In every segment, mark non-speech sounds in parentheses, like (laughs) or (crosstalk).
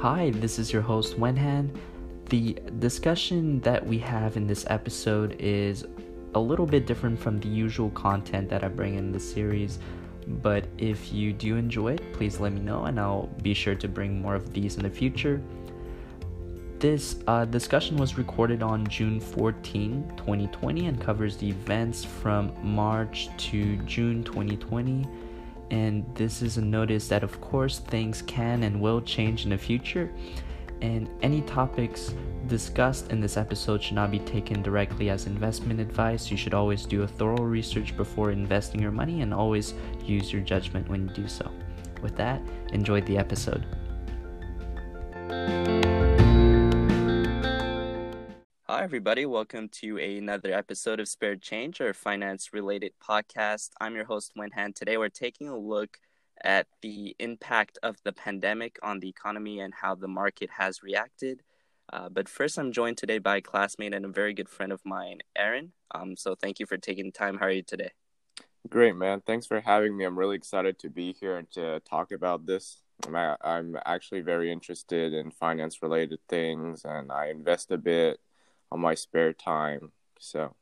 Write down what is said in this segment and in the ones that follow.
Hi, this is your host Wenhan. The discussion that we have in this episode is a little bit different from the usual content that I bring in the series, but if you do enjoy it, please let me know and I'll be sure to bring more of these in the future. This uh, discussion was recorded on June 14, 2020, and covers the events from March to June 2020 and this is a notice that, of course, things can and will change in the future. And any topics discussed in this episode should not be taken directly as investment advice. You should always do a thorough research before investing your money and always use your judgment when you do so. With that, enjoy the episode. Hi, everybody. Welcome to another episode of Spared Change, our finance related podcast. I'm your host, Wenhan. Today, we're taking a look at the impact of the pandemic on the economy and how the market has reacted. Uh, but first, I'm joined today by a classmate and a very good friend of mine, Aaron. Um, so, thank you for taking time. How are you today? Great, man. Thanks for having me. I'm really excited to be here and to talk about this. I'm, I'm actually very interested in finance related things and I invest a bit on my spare time. So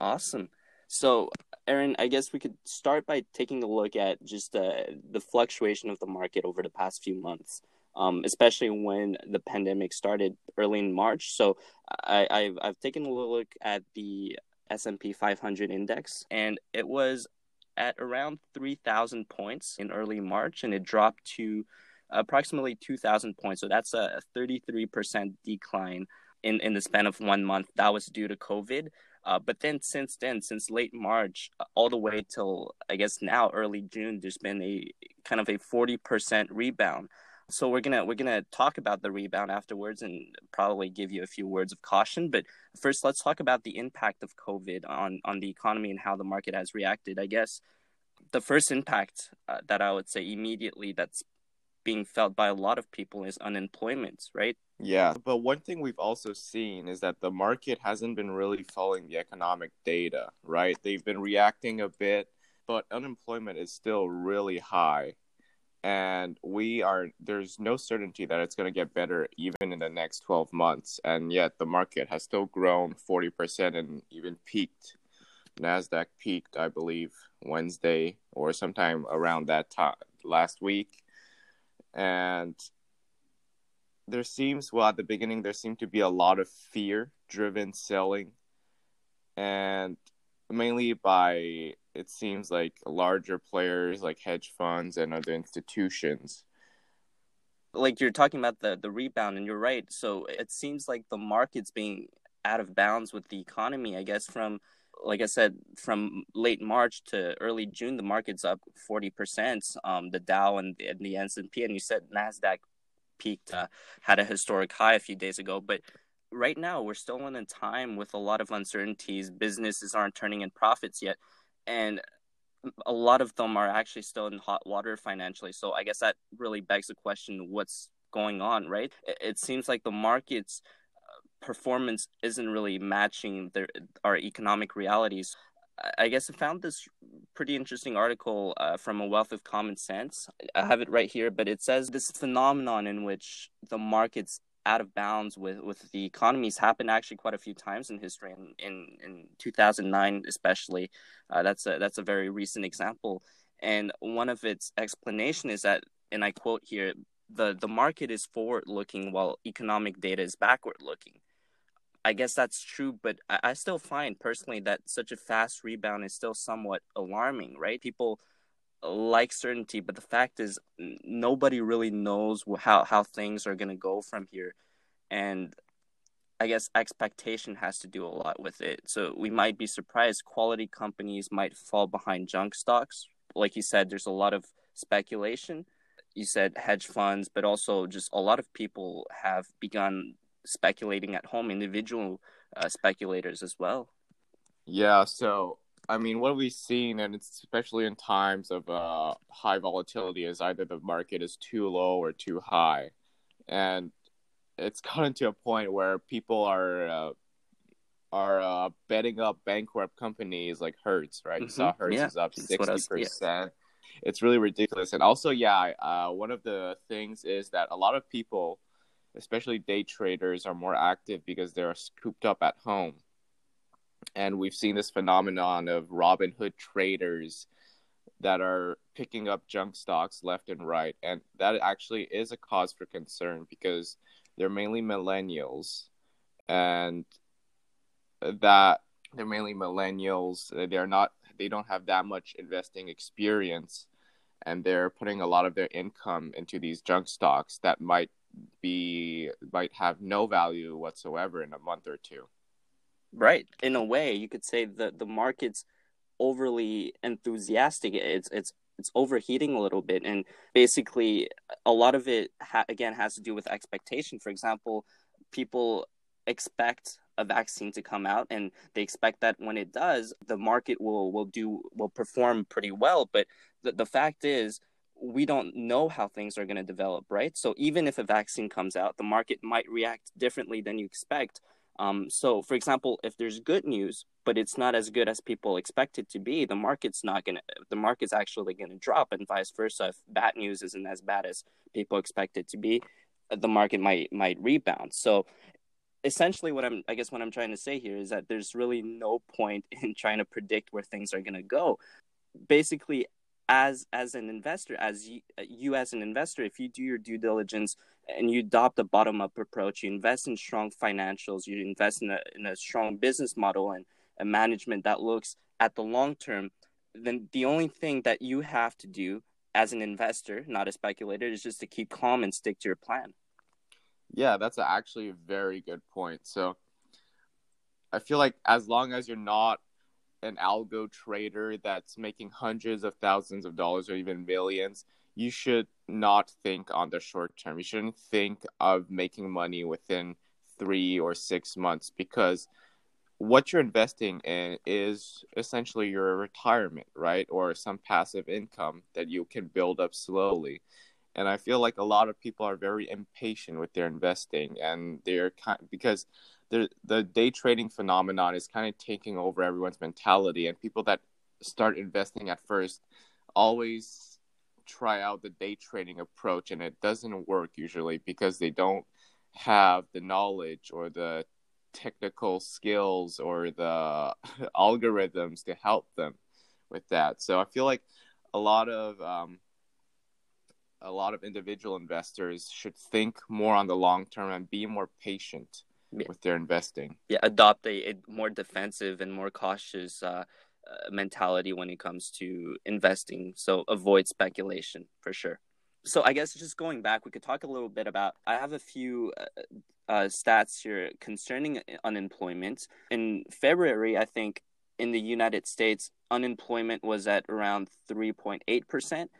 awesome. So, Aaron, I guess we could start by taking a look at just uh, the fluctuation of the market over the past few months, um, especially when the pandemic started early in March. So, I, I've I've taken a little look at the S and P 500 index, and it was at around 3,000 points in early March, and it dropped to approximately 2,000 points. So that's a 33% decline in, in the span of one month. That was due to COVID. Uh, but then since then, since late March, uh, all the way till I guess now early June, there's been a kind of a 40% rebound. So we're gonna we're gonna talk about the rebound afterwards and probably give you a few words of caution. But first, let's talk about the impact of COVID on on the economy and how the market has reacted. I guess the first impact uh, that I would say immediately that's being felt by a lot of people is unemployment, right? Yeah, but one thing we've also seen is that the market hasn't been really following the economic data, right? They've been reacting a bit, but unemployment is still really high. And we are, there's no certainty that it's going to get better even in the next 12 months. And yet the market has still grown 40% and even peaked. NASDAQ peaked, I believe, Wednesday or sometime around that time last week and there seems well at the beginning there seemed to be a lot of fear driven selling. And mainly by it seems like larger players like hedge funds and other institutions. Like you're talking about the the rebound and you're right. So it seems like the market's being out of bounds with the economy i guess from like I said, from late March to early June, the market's up forty percent. Um, the Dow and the, and the S and P, and you said Nasdaq peaked, uh, had a historic high a few days ago. But right now, we're still in a time with a lot of uncertainties. Businesses aren't turning in profits yet, and a lot of them are actually still in hot water financially. So I guess that really begs the question: What's going on, right? It, it seems like the markets performance isn't really matching their our economic realities. I guess I found this pretty interesting article uh, from a wealth of common sense. I have it right here, but it says this phenomenon in which the markets out of bounds with, with the economies happened actually quite a few times in history. In in, in 2009, especially, uh, that's a that's a very recent example. And one of its explanation is that, and I quote here, the the market is forward looking while economic data is backward looking I guess that's true, but I, I still find personally that such a fast rebound is still somewhat alarming, right? People like certainty, but the fact is, nobody really knows how, how things are going to go from here. And I guess expectation has to do a lot with it. So we might be surprised quality companies might fall behind junk stocks. Like you said, there's a lot of speculation. You said hedge funds, but also just a lot of people have begun speculating at home, individual uh, speculators as well. Yeah, so I mean, what we've seen, and it's especially in times of uh, high volatility, is either the market is too low or too high, and it's (laughs) gotten to a point where people are uh, are uh, betting up bankrupt companies like Hertz, right? Mm-hmm. You saw Hertz yeah, is up sixty percent. it's really ridiculous. And also, yeah, uh, one of the things is that a lot of people, especially day traders, are more active because they're cooped up at home. And we've seen this phenomenon of Robinhood traders that are picking up junk stocks left and right. And that actually is a cause for concern because they're mainly millennials. And that they're mainly millennials. Uh, they're not, they don't have that much investing experience and they're putting a lot of their income into these junk stocks that might be might have no value whatsoever in a month or two. Right. In a way, you could say that the market's overly enthusiastic. It's it's it's overheating a little bit, and basically, a lot of it ha- again has to do with expectation. For example, people expect a vaccine to come out and they expect that when it does the market will will do will perform pretty well but the, the fact is we don't know how things are going to develop right? So even if a vaccine comes out the market might react differently than you expect. Um, so for example if there's good news but it's not as good as people expect it to be the market's not going to the market's actually going to drop and vice versa. If bad news isn't as bad as people expect it to be the market might might rebound. So essentially what i'm i guess what i'm trying to say here is that there's really no point (laughs) in trying to predict where things are going to go. Basically as as an investor as you, uh, you as an investor if you do your due diligence and you adopt a bottom up approach you invest in strong financials you invest in a, in a strong business model and a management that looks at the long term then the only thing that you have to do as an investor not a speculator is just to keep calm and stick to your plan yeah, that's actually a very good point. So I feel like as long as you're not an algo trader that's making hundreds of thousands of dollars or even millions, you should not think on the short term. You shouldn't think of making money within three or six months because what you're investing in is essentially your retirement, right? Or some passive income that you can build up slowly and I feel like a lot of people are very impatient with their investing, and they're kind because the the day trading phenomenon is kind of taking over everyone's mentality, and people that start investing at first always try out the day trading approach, and it doesn't work usually because they don't have the knowledge or the technical skills or the (laughs) algorithms to help them with that. So I feel like a lot of um, a lot of individual investors should think more on the long term and be more patient yeah. with their investing. Yeah, adopt a, a more defensive and more cautious uh, uh, mentality when it comes to investing. So avoid speculation for sure. So I guess just going back, we could talk a little bit about. I have a few uh, uh stats here concerning unemployment. In February, I think in the United States, unemployment was at around three point eight percent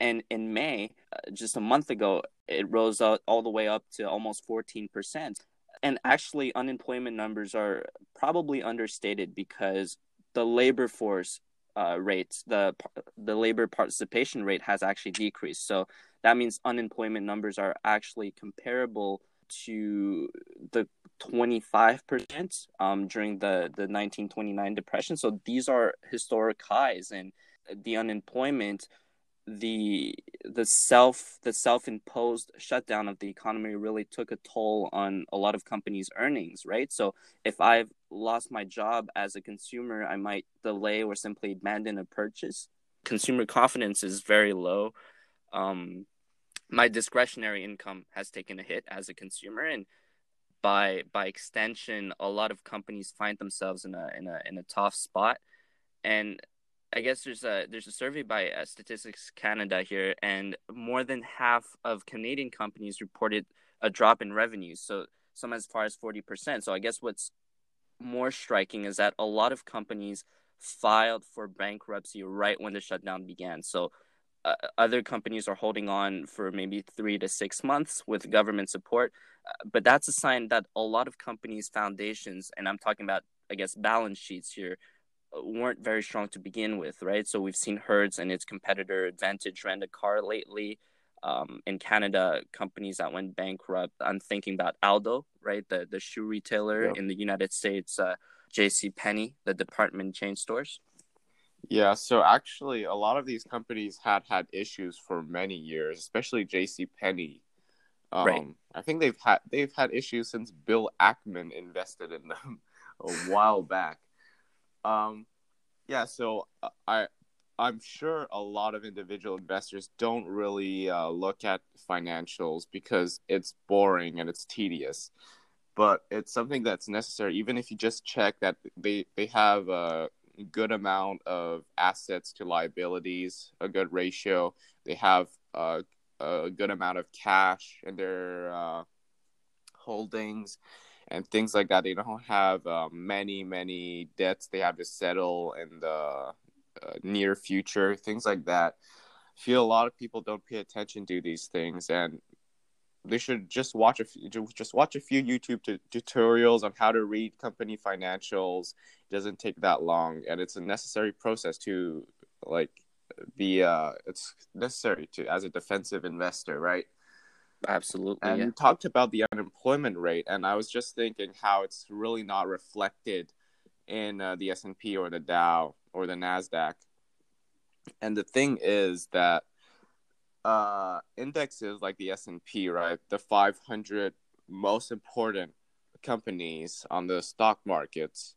and in May, uh, just a month ago, it rose all, all the way up to almost 14%. And actually, unemployment numbers are probably understated because the labor force uh, rates, the the labor participation rate has actually decreased. So that means unemployment numbers are actually comparable to the 25% um, during the, the 1929 depression. So these are historic highs, and the unemployment the the self the self-imposed shutdown of the economy really took a toll on a lot of companies earnings right? So if i've lost my job as a consumer i might delay or simply abandon a purchase. Consumer confidence is very low. Um, my discretionary income has taken a hit as a consumer and by by extension a lot of companies find themselves in a in a in a tough spot. And I guess there's a there's a survey by uh, Statistics Canada here, and more than half of Canadian companies reported a drop in revenues. So some as far as forty percent. So I guess what's more striking is that a lot of companies filed for bankruptcy right when the shutdown began. So uh, other companies are holding on for maybe three to six months with government support, uh, but that's a sign that a lot of companies' foundations, and I'm talking about I guess balance sheets here weren't very strong to begin with, right? So we've seen Hertz and its competitor Advantage rent a car lately. Um, in Canada, companies that went bankrupt. I'm thinking about Aldo, right, the the shoe retailer. In the United States, uh, J.C. Penney, the department chain stores. Yeah, so actually, a lot of these companies had had issues for many years, especially J.C. Penney. Um, right. I think they've had they've had issues since Bill Ackman invested in them (laughs) a while back. Um, yeah, so uh, I I'm sure a lot of individual investors don't really uh, look at financials because it's boring and it's tedious, but it's something that's necessary. Even if you just check that they they have a good amount of assets to liabilities, a good ratio. They have a, a good amount of cash in their uh, holdings and things like that. They don't have uh, many, many debts they have to settle in the uh, near future, things like that. I feel a lot of people don't pay attention to these things, and they should just watch a few, just watch a few YouTube t- tutorials on how to read company financials. It doesn't take that long, and it's a necessary process to like be. Uh, it's necessary to as a defensive investor, right? Absolutely. And yeah. you talked about the unemployment rate, and I was just thinking how it's really not reflected in uh, the S and P or the Dow or the Nasdaq. And the thing is that uh, indexes like the S and P, right, the 500 most important companies on the stock markets,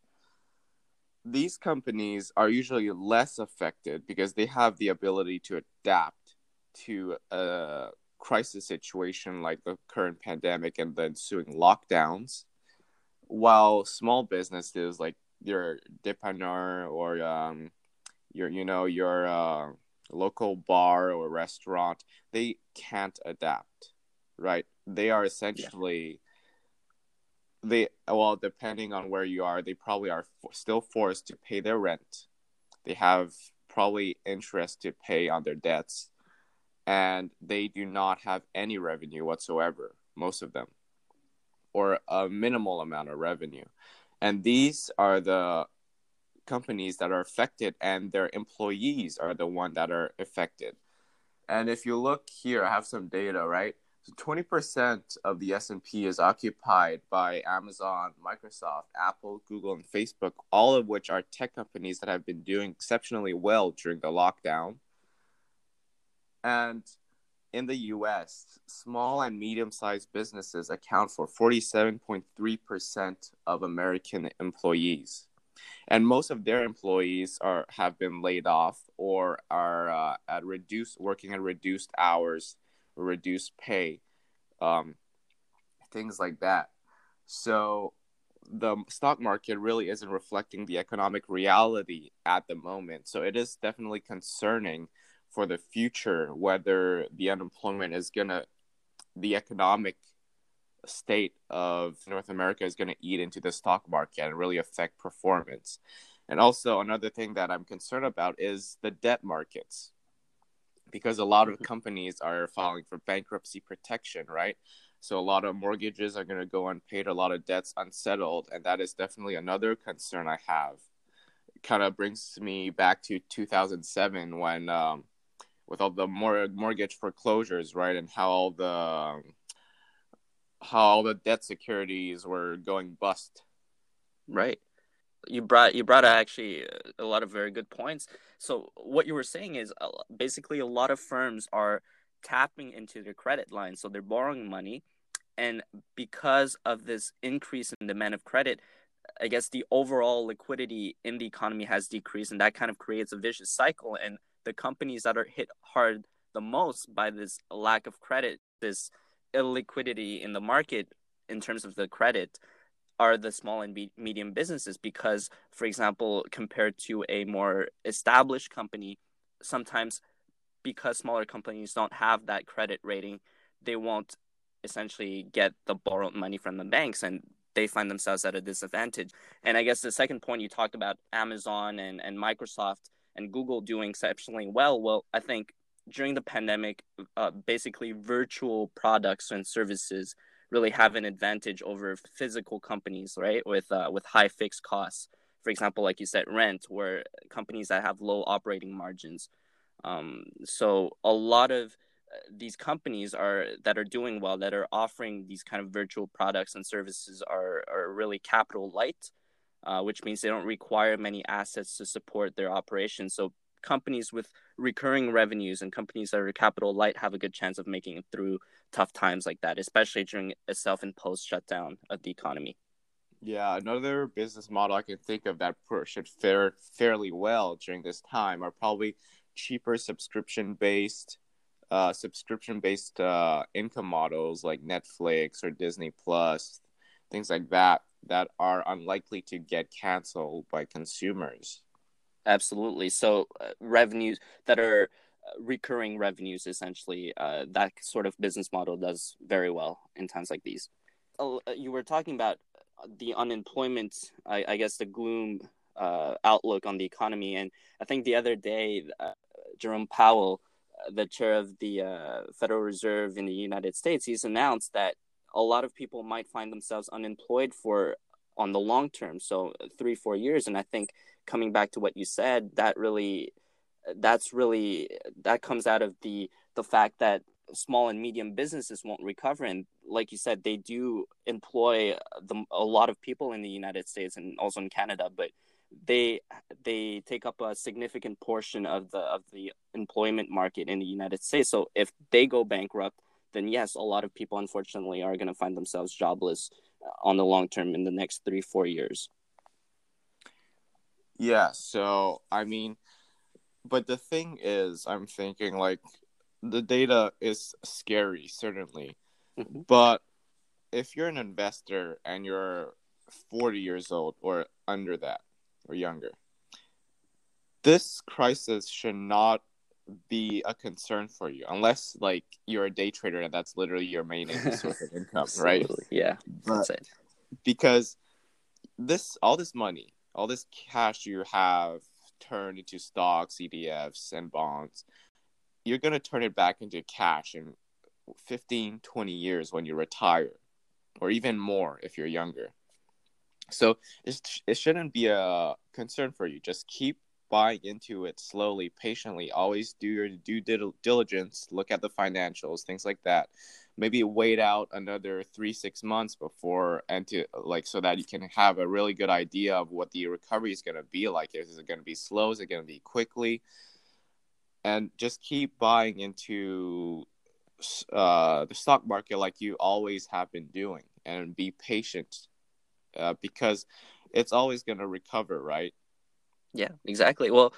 these companies are usually less affected because they have the ability to adapt to a crisis situation like the current pandemic and the ensuing lockdowns, while small businesses like your dépanneur or um, your you know your uh, local bar or restaurant, they can't adapt, right? They are essentially yeah. they well, depending on where you are, they probably are still forced to pay their rent. They have probably interest to pay on their debts, and they do not have any revenue whatsoever. Most of them, or a minimal amount of revenue, and these are the companies that are affected and their employees are the one that are affected. And if you look here, I have some data, right? So 20% of the S&P is occupied by Amazon, Microsoft, Apple, Google, and Facebook, all of which are tech companies that have been doing exceptionally well during the lockdown. And in the US, small and medium sized businesses account for 47.3% of American employees. And most of their employees are have been laid off or are uh, at reduced working at reduced hours reduced pay um, things like that. So the stock market really isn't reflecting the economic reality at the moment. So it is definitely concerning for the future whether the unemployment is gonna the economic state of North America is going to eat into the stock market and really affect performance. And also, another thing that I'm concerned about is the debt markets, because a lot of mm-hmm. companies are filing for bankruptcy protection, right? So, a lot of mortgages are going to go unpaid, a lot of debts unsettled. And that is definitely another concern I have. It kind of brings me back to 2007 when, um, with all the mor- mortgage foreclosures, right? And how all the how all the debt securities were going bust. Right. You brought you brought actually a lot of very good points. So what you were saying is uh, basically a lot of firms are tapping into their credit line, so they're borrowing money, and because of this increase in demand of credit, I guess the overall liquidity in the economy has decreased, and that kind of creates a vicious cycle. And the companies that are hit hard the most by this lack of credit, this illiquidity in the market in terms of the credit are the small and medium businesses because for example compared to a more established company sometimes because smaller companies don't have that credit rating they won't essentially get the borrowed money from the banks and they find themselves at a disadvantage. And i guess the second point you talked about amazon and, and microsoft and google doing exceptionally well well i think during the pandemic, uh, basically virtual products and services really have an advantage over physical companies, right? With uh, with high fixed costs. For example, like you said, rent, where companies that have low operating margins. Um, so a lot of uh, these companies are that are doing well, that are offering these kind of virtual products and services, are are really capital light. Uh, which means they don't require many assets to support their operations. So companies with recurring revenues and companies that are capital light have a good chance of making it through tough times like that, especially during a self-imposed shutdown of the economy. Yeah, another business model I can think of that should fare fairly well during this time are probably cheaper subscription based uh, subscription based uh, income models like Netflix or Disney Plus, things like that that are unlikely to get canceled by consumers. Absolutely. So uh, revenues that are uh, recurring revenues, essentially, uh, that sort of business model does very well in times like these. Uh, you were talking about the unemployment, I, I guess the gloom uh, outlook on the economy, and I think the other day, uh, Jerome Powell, the chair of the Federal Reserve in the United States, he's announced that a lot of people might find themselves unemployed for on the long term. So three four years and i think coming back to what you said that really that's really that comes out of the the fact that small and medium businesses won't recover. And like you said they do employ the, a lot of people in the united states and also in canada but they they take up a significant portion of the of the employment market in the united states. So if they go bankrupt then yes a lot of people unfortunately are going to find themselves jobless on the long term in the next three four years yeah so i mean but the thing is i'm thinking like the data is scary certainly mm-hmm. but if you're an investor and you're 40 years old or under that or younger this crisis should not be a concern for you unless like you're a day trader and that's literally your main (laughs) source of income right? Yeah but that's it. because this all this money all this cash you have turned into stocks etfs and bonds you're going to turn it back into cash in 15 20 years when you retire or even more if you're younger. So it shouldn't be a concern for you. Just keep buying into it slowly, patiently. Always do your due diligence, look at the financials, things like that. Maybe wait out another three, six months before and to like so that you can have a really good idea of what the recovery is going to be like. Is it going to be slow? Is it going to be quickly? And just keep buying into uh, the stock market like you always have been doing, and be patient uh, because it's always going to recover, right? Yeah, exactly. Well,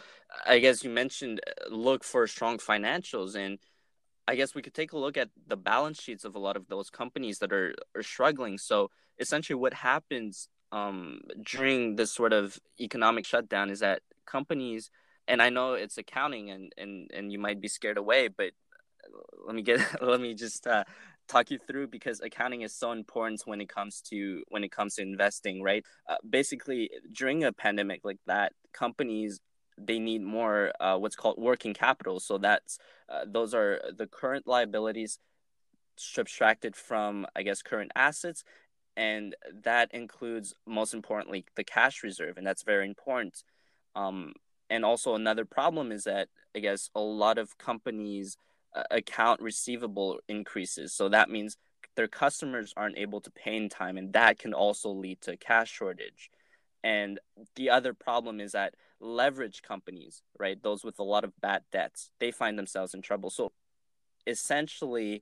I guess you mentioned uh, look for strong financials, and I guess we could take a look at the balance sheets of a lot of those companies that are, are struggling. So essentially, what happens um, during this sort of economic shutdown is that companies, and I know it's accounting, and and and you might be scared away, but let me get (laughs) let me just uh, talk you through because accounting is so important when it comes to when it comes to investing right? Uh, basically during a pandemic like that companies they need more uh, what's called working capital. So that's uh, those are the current liabilities subtracted from i guess current assets. And that includes most importantly the cash reserve and that's very important. Um, and also another problem is that i guess a lot of companies account receivable increases. So that means their customers aren't able to pay in time, and that can also lead to cash shortage. And the other problem is that leverage companies, right, those with a lot of bad debts, they find themselves in trouble. So essentially,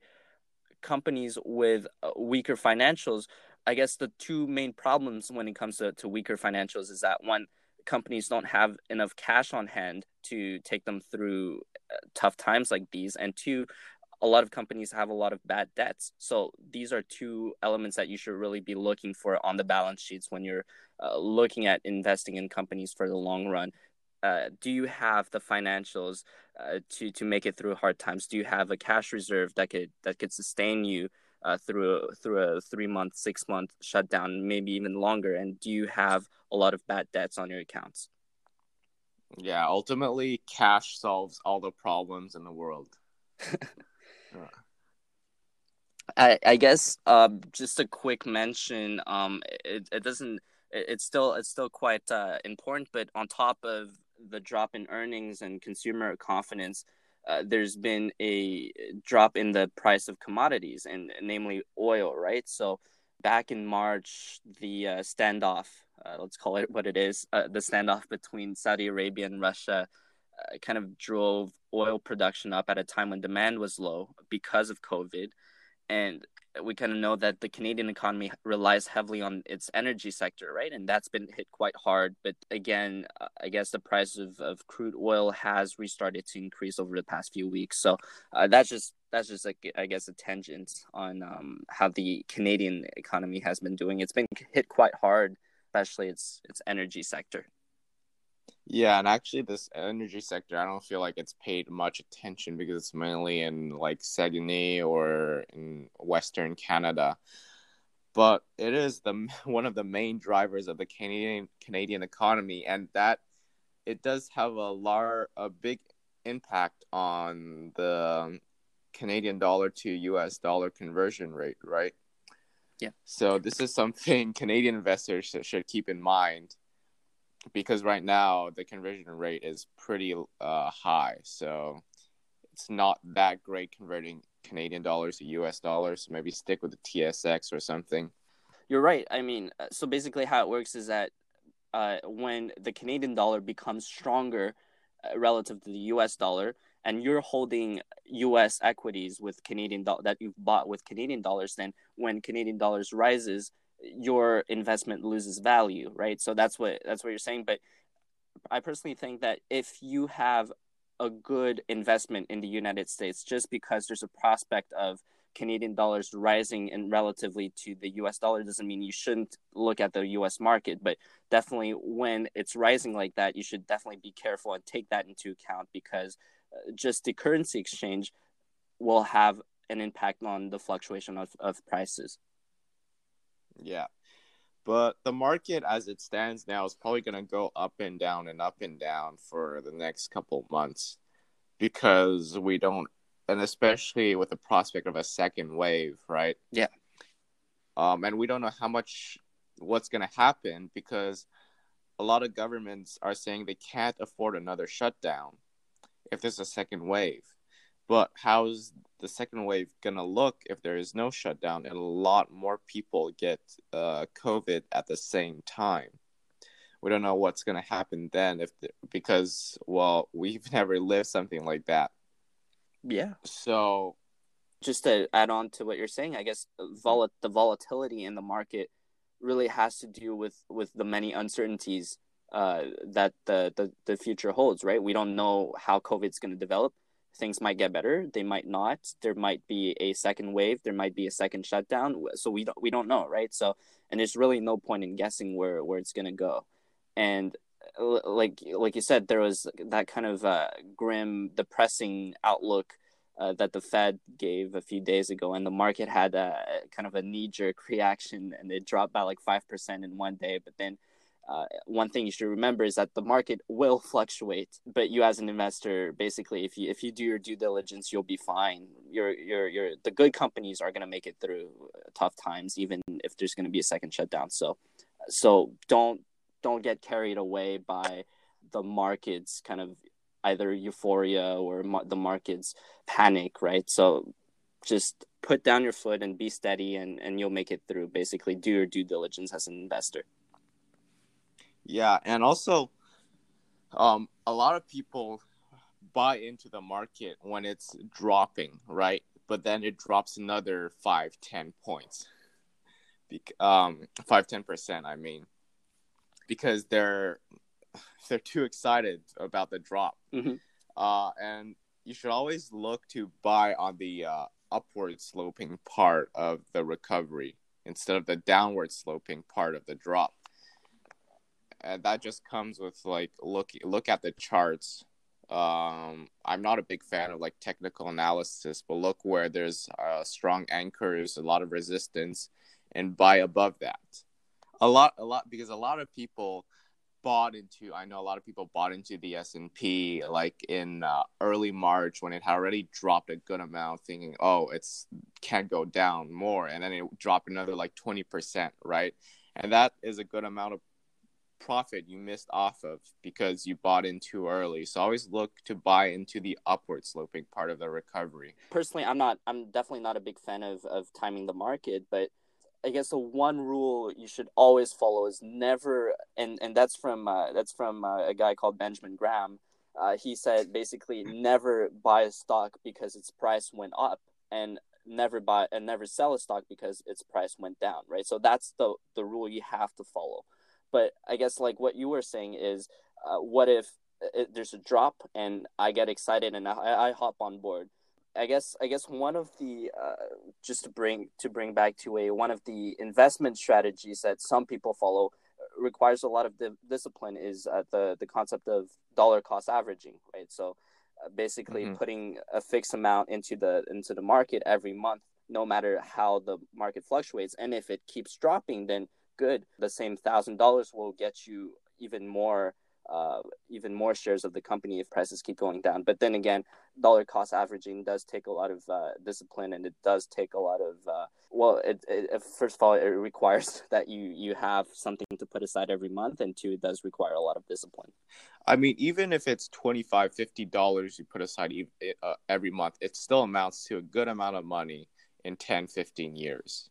companies with uh, weaker financials, I guess the two main problems when it comes to, to weaker financials is that one, companies don't have enough cash on hand to take them through uh, tough times like these. And two a lot of companies have a lot of bad debts. So these are two elements that you should really be looking for on the balance sheets when you're uh, looking at investing in companies for the long run. Uh, do you have the financials uh, to to make it through hard times? Do you have a cash reserve that could that could sustain you uh, through a, through a three month, six month shutdown, maybe even longer? And do you have a lot of bad debts on your accounts? Yeah, ultimately, cash solves all the problems in the world. (laughs) I, I guess uh, just a quick mention. Um, it, it doesn't. It, it's still it's still quite uh, important, but on top of the drop in earnings and consumer confidence, uh, there's been a drop in the price of commodities, and namely oil, right? So back in March, the uh, standoff uh, let's call it what it is, uh, the standoff between Saudi Arabia and Russia uh, kind of drove oil production up at a time when demand was low because of COVID. And we kind of know that the Canadian economy relies heavily on its energy sector, right? And that's been hit quite hard. But again, uh, I guess the price of, of crude oil has restarted to increase over the past few weeks. So uh, that's just that's just like I guess a tangent on um, how the Canadian economy has been doing. It's been hit quite hard, especially its its energy sector. Yeah, and actually, this energy sector, I don't feel like it's paid much attention because it's mainly in like Saguenay or in Western Canada. But it is the (laughs) one of the main drivers of the Canadian Canadian economy, and that it does have a lar a big impact on the um, Canadian dollar to U.S. dollar conversion rate, right? Yeah. So this is something (laughs) Canadian investors should, should keep in mind because right now the conversion rate is pretty uh, high. So it's not that great converting Canadian dollars to US dollars. So maybe stick with the TSX or something. You're right. I mean, uh, so basically, how it works is that uh, when the Canadian dollar becomes stronger uh, relative to the US dollar, and you're holding US equities with Canadian that you've bought with Canadian dollars, then when Canadian dollars rises, your investment loses value, right? So that's what that's what you're saying. But I personally think that if you have a good investment in the United States, just because there's a prospect of Canadian dollars rising and relatively to the US dollar doesn't mean you shouldn't look at the US market, but definitely when it's rising like that, you should definitely be careful and take that into account because uh, just the currency exchange will have an impact on the fluctuation of, of prices. Yeah. But the market as it stands now is probably going to go up and down and up and down for the next couple months because we don't, and especially with the prospect of a second wave, right? Yeah. Um, and we don't know how much, what's going to happen because a lot of governments are saying they can't afford another shutdown if there's a second wave. But how's the second wave gonna look if there is no shutdown and a lot more people get uh, COVID at the same time? We don't know what's gonna happen then if the, because well (laughs) we've never lived something like that. Yeah. So, just to add on to what you're saying, I guess vol- the volatility in the market really has to do with with the many uncertainties uh, that the, the the future holds. Right? We don't know how COVID's going to develop things might get better. They might not. There might be a second wave. There might be a second shutdown. So we don't we don't know right? So and there's really no point in guessing where where it's going to go. And uh, like like you said there was that kind of uh, grim depressing outlook uh, that the Fed gave a few days ago, and the market had a kind of a knee jerk reaction, and it dropped by like five percent in one day. But then uh, one thing you should remember is that the market will fluctuate, but you as an investor, basically, if you if you do your due diligence, you'll be fine. Your your your the good companies are going to make it through tough times, even if there's going to be a second shutdown. So, so don't don't get carried away by the market's kind of either euphoria or the market's panic, right? So, just put down your foot and be steady, and and you'll make it through. Basically, do your due diligence as an investor. Yeah, and also, um, a lot of people buy into the market when it's dropping, right? But then it drops another five, ten points, Be- um, five, ten percent. I mean, because they're (laughs) they're too excited about the drop, mm-hmm. uh, and you should always look to buy on the uh, upward sloping part of the recovery instead of the downward sloping part of the drop and that just comes with like look look at the charts. Um i'm not a big fan of like technical analysis but look where there's uh, strong anchors a lot of resistance and buy above that. A lot a lot because a lot of people bought into i know a lot of people bought into the s&p like in uh, early march when it had already dropped a good amount thinking oh it's can't go down more and then it dropped another like 20% right? And that is a good amount of profit you missed off of because you bought in too early. So always look to buy into the upward sloping part of the recovery. Personally, I'm not I'm definitely not a big fan of of timing the market, but I guess the one rule you should always follow is never, and and that's from uh, that's from uh, a guy called Benjamin Graham. Uh, he said basically never buy a stock because its price went up, and never buy and never sell a stock because its price went down. Right. So that's the the rule you have to follow. But I guess like what you were saying is, uh, what if it, there's a drop and I get excited and I, I hop on board I guess I guess one of the uh, just to bring to bring back to a one of the investment strategies that some people follow uh, requires a lot of di- discipline is uh, the the concept of dollar cost averaging, right? So uh, basically mm-hmm. putting a fixed amount into the into the market every month, no matter how the market fluctuates, and if it keeps dropping, then good. The same thousand dollars will get you even more uh, even more shares of the company if prices keep going down. But then again, dollar cost averaging does take a lot of uh, discipline, and it does take a lot of uh, well. It, it, first of all, it requires (laughs) that you you have something to put aside every month, and two, it does require a lot of discipline. I mean, even if it's 25 dollars you put aside uh, every month, it still amounts to a good amount of money in 10, 15 years.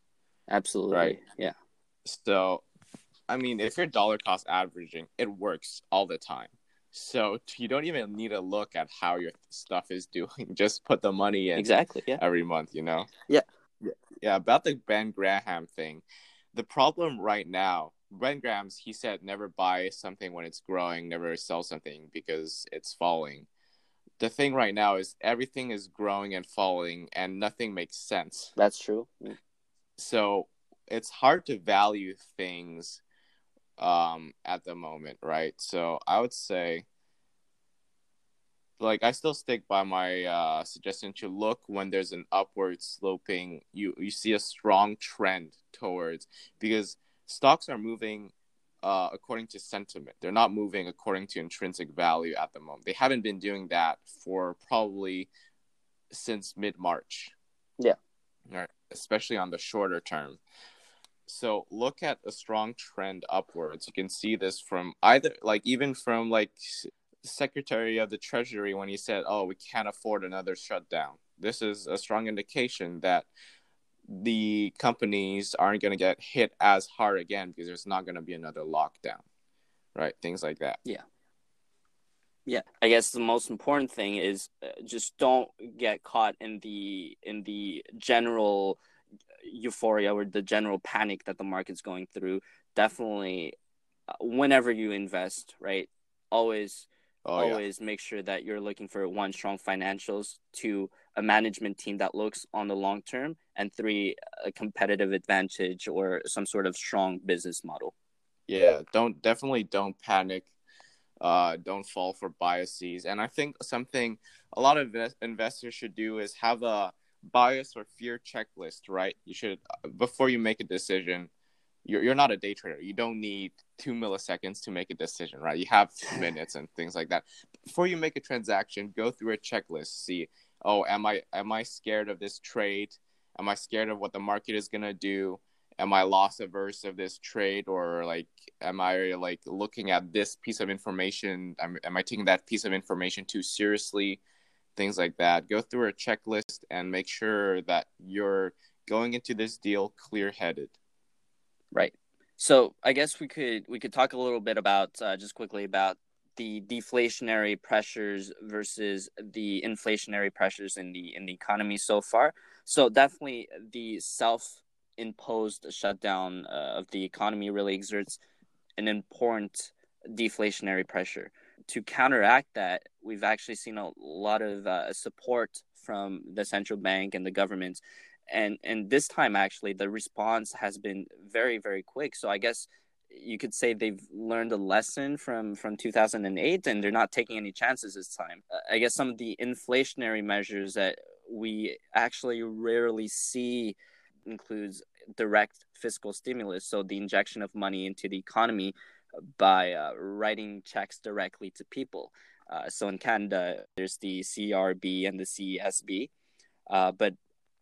Absolutely, right? Yeah. So I mean, if you're dollar cost averaging, it works all the time. So you don't even need to look at how your stuff is doing. (laughs) Just put the money in exactly yeah. every month, you know? Yeah. yeah. Yeah, about the Ben Graham thing. The problem right now, Ben Graham's he said never buy something when it's growing, never sell something because it's falling. The thing right now is everything is growing and falling and nothing makes sense. That's true. So it's hard to value things um, at the moment, right? So I would say, like, I still stick by my uh, suggestion to look when there's an upward sloping. You you see a strong trend towards because stocks are moving uh, according to sentiment. They're not moving according to intrinsic value at the moment. They haven't been doing that for probably since mid March. Yeah. Right. Especially on the shorter term. So look at a strong trend upwards. You can see this from either like even from like Secretary of the Treasury when he said, "Oh, we can't afford another shutdown." This is a strong indication that the companies aren't going to get hit as hard again because there's not going to be another lockdown. Right? Things like that. Yeah. Yeah, I guess the most important thing is uh, just don't get caught in the in the general euphoria or the general panic that the market's going through definitely uh, whenever you invest right always oh, always yeah. make sure that you're looking for one strong financials two a management team that looks on the long term and three a competitive advantage or some sort of strong business model yeah don't definitely don't panic uh, don't fall for biases and i think something a lot of investors should do is have a bias or fear checklist, right? You should before you make a decision. You're you're not a day trader. You don't need two milliseconds to make a decision, right? You have (laughs) minutes and things like that. Before you make a transaction, go through a checklist. See, oh, am I am I scared of this trade? Am I scared of what the market is gonna do? Am I loss averse of this trade, or like, am I like looking at this piece of information? Am, am I taking that piece of information too seriously? Things like that. Go through a checklist and make sure that you're going into this deal clear headed. Right. So I guess we could we could talk a little bit about uh, just quickly about the deflationary pressures versus the inflationary pressures in the in the economy so far. So definitely the self imposed shutdown uh, of the economy really exerts an important deflationary pressure to counteract that, we've actually seen a lot of uh, support from the central bank and the government. And, and this time, actually, the response has been very, very quick. So I guess you could say they've learned a lesson from, from 2008 and they're not taking any chances this time. Uh, I guess some of the inflationary measures that we actually rarely see includes direct fiscal stimulus, so the injection of money into the economy by uh, writing checks directly to people. Uh, so in Canada, there's the CRB and the CSB, uh, but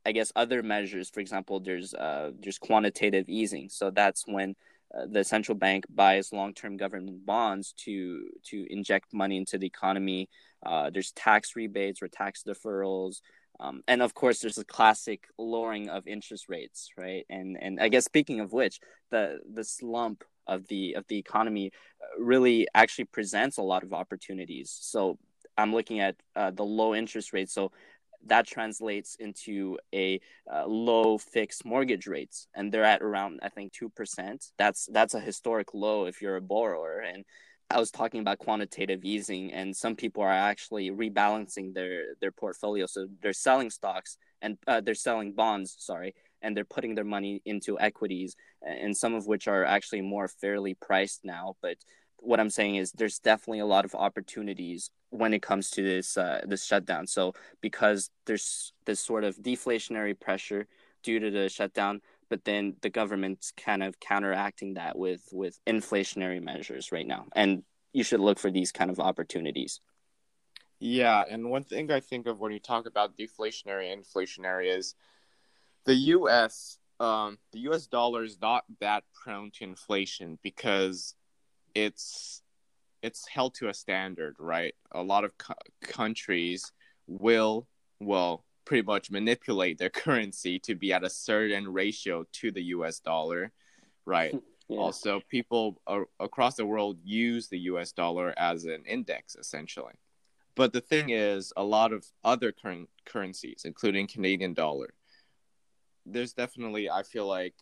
I guess other measures, for example, there's uh, there's quantitative easing. So that's when uh, the central bank buys long-term government bonds to to inject money into the economy. Uh, there's tax rebates or tax deferrals. Um, and of course, there's a classic lowering of interest rates, right? And and I guess speaking of which, the the slump of the of the economy uh, really actually presents a lot of opportunities. So I'm looking at uh, the low interest rates. So that translates into a uh, low fixed mortgage rates and they're at around i think 2% that's that's a historic low if you're a borrower and i was talking about quantitative easing and some people are actually rebalancing their their portfolio so they're selling stocks and uh, they're selling bonds sorry and they're putting their money into equities and some of which are actually more fairly priced now but what i'm saying is there's definitely a lot of opportunities when it comes to this uh, this shutdown. So because there's this sort of deflationary pressure due to the shutdown, but then the government's kind of counteracting that with with inflationary measures right now, and you should look for these kind of opportunities. Yeah, and one thing I think of when you talk about deflationary and inflationary is the U.S. Um, the U.S. dollar is not that prone to inflation because it's it's held to a standard, right? A lot of co- countries will, well, pretty much manipulate their (laughs) currency to be at a certain ratio to the US dollar, right? (laughs) yeah. Also, people are, across the world use the US dollar as an index, essentially. But the thing is, a lot of other current currencies, including Canadian dollar, there's definitely, I feel like,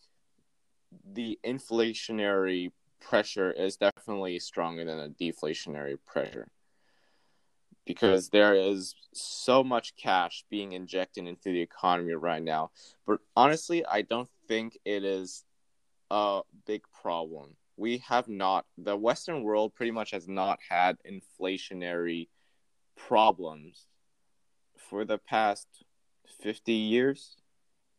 the inflationary pressure is definitely stronger than a deflationary pressure because there is so much cash being injected into the economy right now. But honestly, I don't think it is a big problem. We have not, the Western world pretty much has not had inflationary problems for the past 50 years.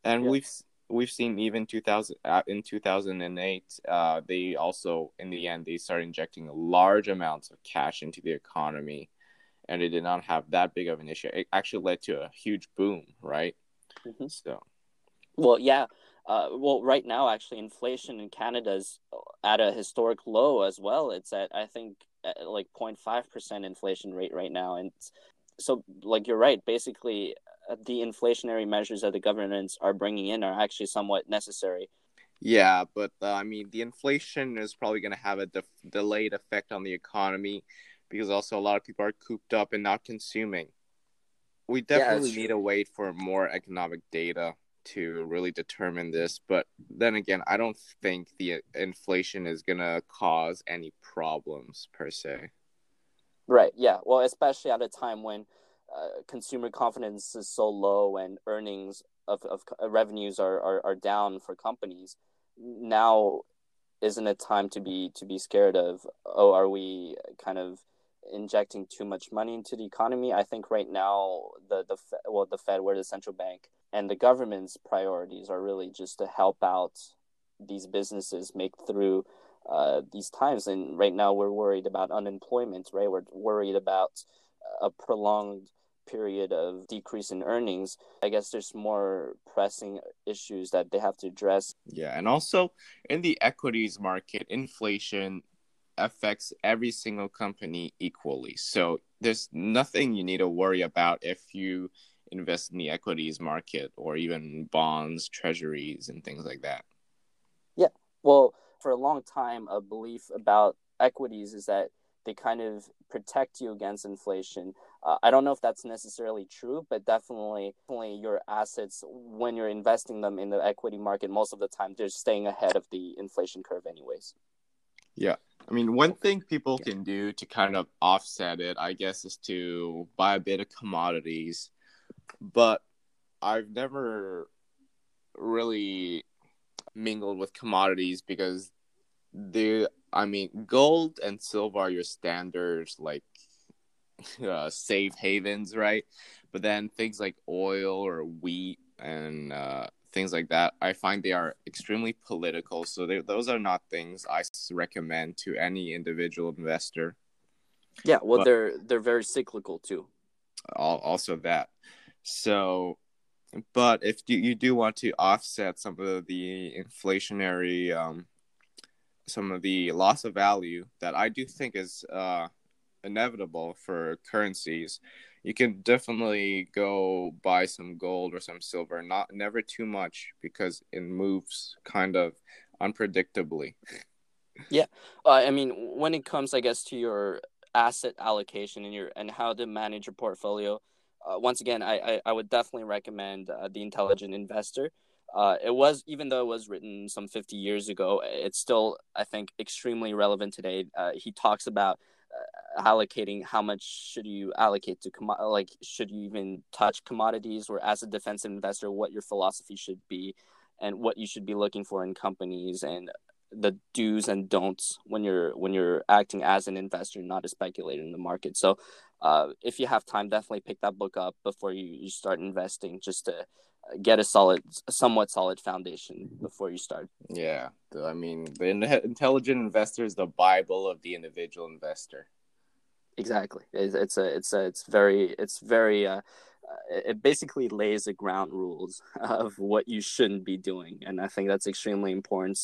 And yeah. we've we've seen even 2000 uh, in 2008 uh, they also in the end they started injecting large amounts of cash into the economy and it did not have that big of an issue. It actually led to a huge boom right? Mm-hmm. so. Well yeah uh, well right now actually inflation in canada is at a historic low as well. It's at i think at like 0.5% inflation rate right now. And so like you're right. Basically the inflationary measures that the governments are bringing in are actually somewhat necessary. Yeah, but uh, I mean, the inflation is probably going to have a de- delayed effect on the economy because also a lot of people are cooped up and not consuming. We definitely yeah, need to wait for more economic data to really determine this. But then again, I don't think the inflation is going to cause any problems per se. Right. Yeah. Well, especially at a time when uh, consumer confidence is so low and earnings of, of uh, revenues are, are, are down for companies now isn't it time to be to be scared of oh are we kind of injecting too much money into the economy? I think right now the the well the fed where the central bank and the government's priorities are really just to help out these businesses make through uh, these times. And right now we're worried about unemployment right? We're worried about a prolonged period of decrease in earnings, I guess there's more pressing issues that they have to address. Yeah, and also in the equities market, inflation affects every single company equally. So there's nothing you need to worry about if you invest in the equities market or even bonds, treasuries, and things like that. Yeah. Well, for a long time, a belief about equities is that they kind of protect you against inflation. Uh, I don't know if that's necessarily true, but definitely, definitely your assets when you're investing them in the equity market, most of the time they're staying ahead of the inflation curve, anyways. Yeah, I mean, one thing people can do to kind of offset it, I guess, is to buy a bit of commodities. But I've never really mingled with commodities because they I mean, gold and silver are your standards, like (laughs) uh, safe havens, right? But then things like oil or wheat and uh, things like that, I find they are extremely political. So those are not things I recommend to any individual investor. Yeah, well, but they're they're very cyclical too. Also, that. So, but if you, you do want to offset some of the inflationary um, some of the loss of value that I do think is uh, inevitable for currencies, you can definitely go buy some gold or some silver. Not never too much because it moves kind of unpredictably. Yeah, uh, I mean, when it comes, I guess, to your asset allocation and your and how to manage your portfolio, uh, once again, I, I, I would definitely recommend uh, the Intelligent Investor. Uh, it was even though it was written some 50 years ago, it's still I think extremely relevant today. Uh, he talks about uh, allocating how much should you allocate to com- like should you even touch commodities or as a defensive investor what your philosophy should be and what you should be looking for in companies and the do's and don'ts when you're when you're acting as an investor not a speculator in the market so uh, if you have time definitely pick that book up before you, you start investing just to get a solid a somewhat solid foundation before you start. Yeah i mean the intelligent investor is the bible of the individual investor. Exactly. It's, it's a it's a it's very it's very uh, it basically lays the ground rules (laughs) of what you shouldn't be doing and i think that's extremely important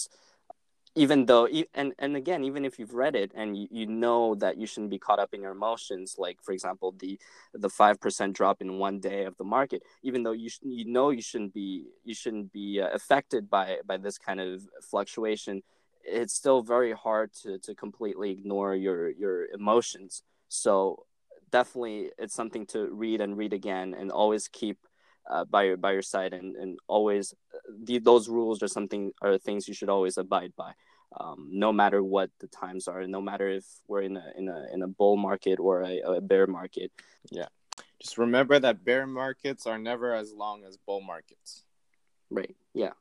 even though and and again even if you've read it and you, you know that you shouldn't be caught up in your emotions like for example the the 5% drop in one day of the market even though you sh- you know you shouldn't be you shouldn't be uh, affected by by this kind of fluctuation it's still very hard to to completely ignore your your emotions. So definitely it's something to read and read again and always keep uh, by your by your side and and always uh, the, those rules are something are things you should always abide by. Um, no matter what the times are no matter if we're in a in a in a bull market or a, a bear market. Yeah. Just remember that bear markets are never as long as bull markets. Right. Yeah.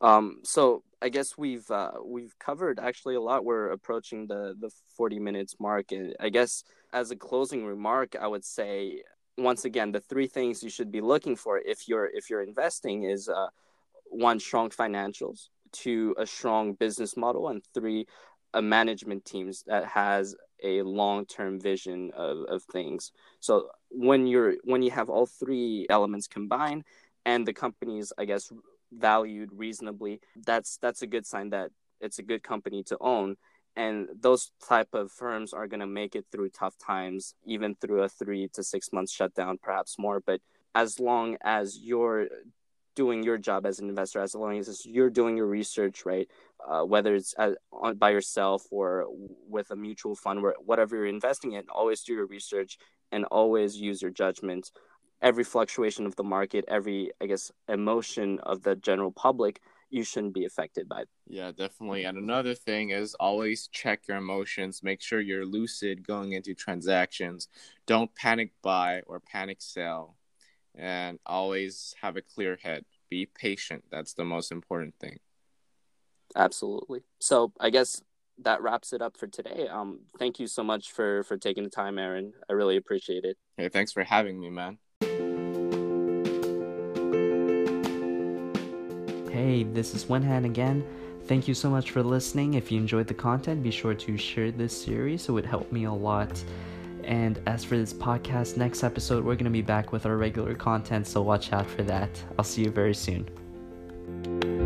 Um, so I guess we've uh, we've covered actually a lot. We're approaching the the forty minutes mark, and I guess as a closing remark, I would say once again the three things you should be looking for if you're if you're investing is uh, one strong financials two a strong business model and three a management teams that has a long-term vision of, of things. So when you're when you have all three elements combined and the company is i guess valued reasonably that's that's a good sign that it's a good company to own and those type of firms are going to make it through tough times even through a three to six month shutdown perhaps more. But as long as you're doing your job as an investor as long as you're doing your research right uh, whether it's on, by yourself or with a mutual fund whatever you're investing in always do your research and always use your judgment. Every fluctuation of the market every i guess emotion of the general public you shouldn't be affected by. Yeah, definitely. And another thing is always check your emotions. Make sure you're lucid going into transactions. Don't panic buy or panic sell. And always have a clear head. Be patient. That's the most important thing. Absolutely. So I guess that wraps it up for today. Um, thank you so much for for taking the time, Aaron. I really appreciate it. Hey, thanks for having me, man. Hey, this is Wenhan again. Thank you so much for listening. If you enjoyed the content, be sure to share this series. It would help me a lot. And as for this podcast, next episode, we're going to be back with our regular content, so watch out for that. I'll see you very soon.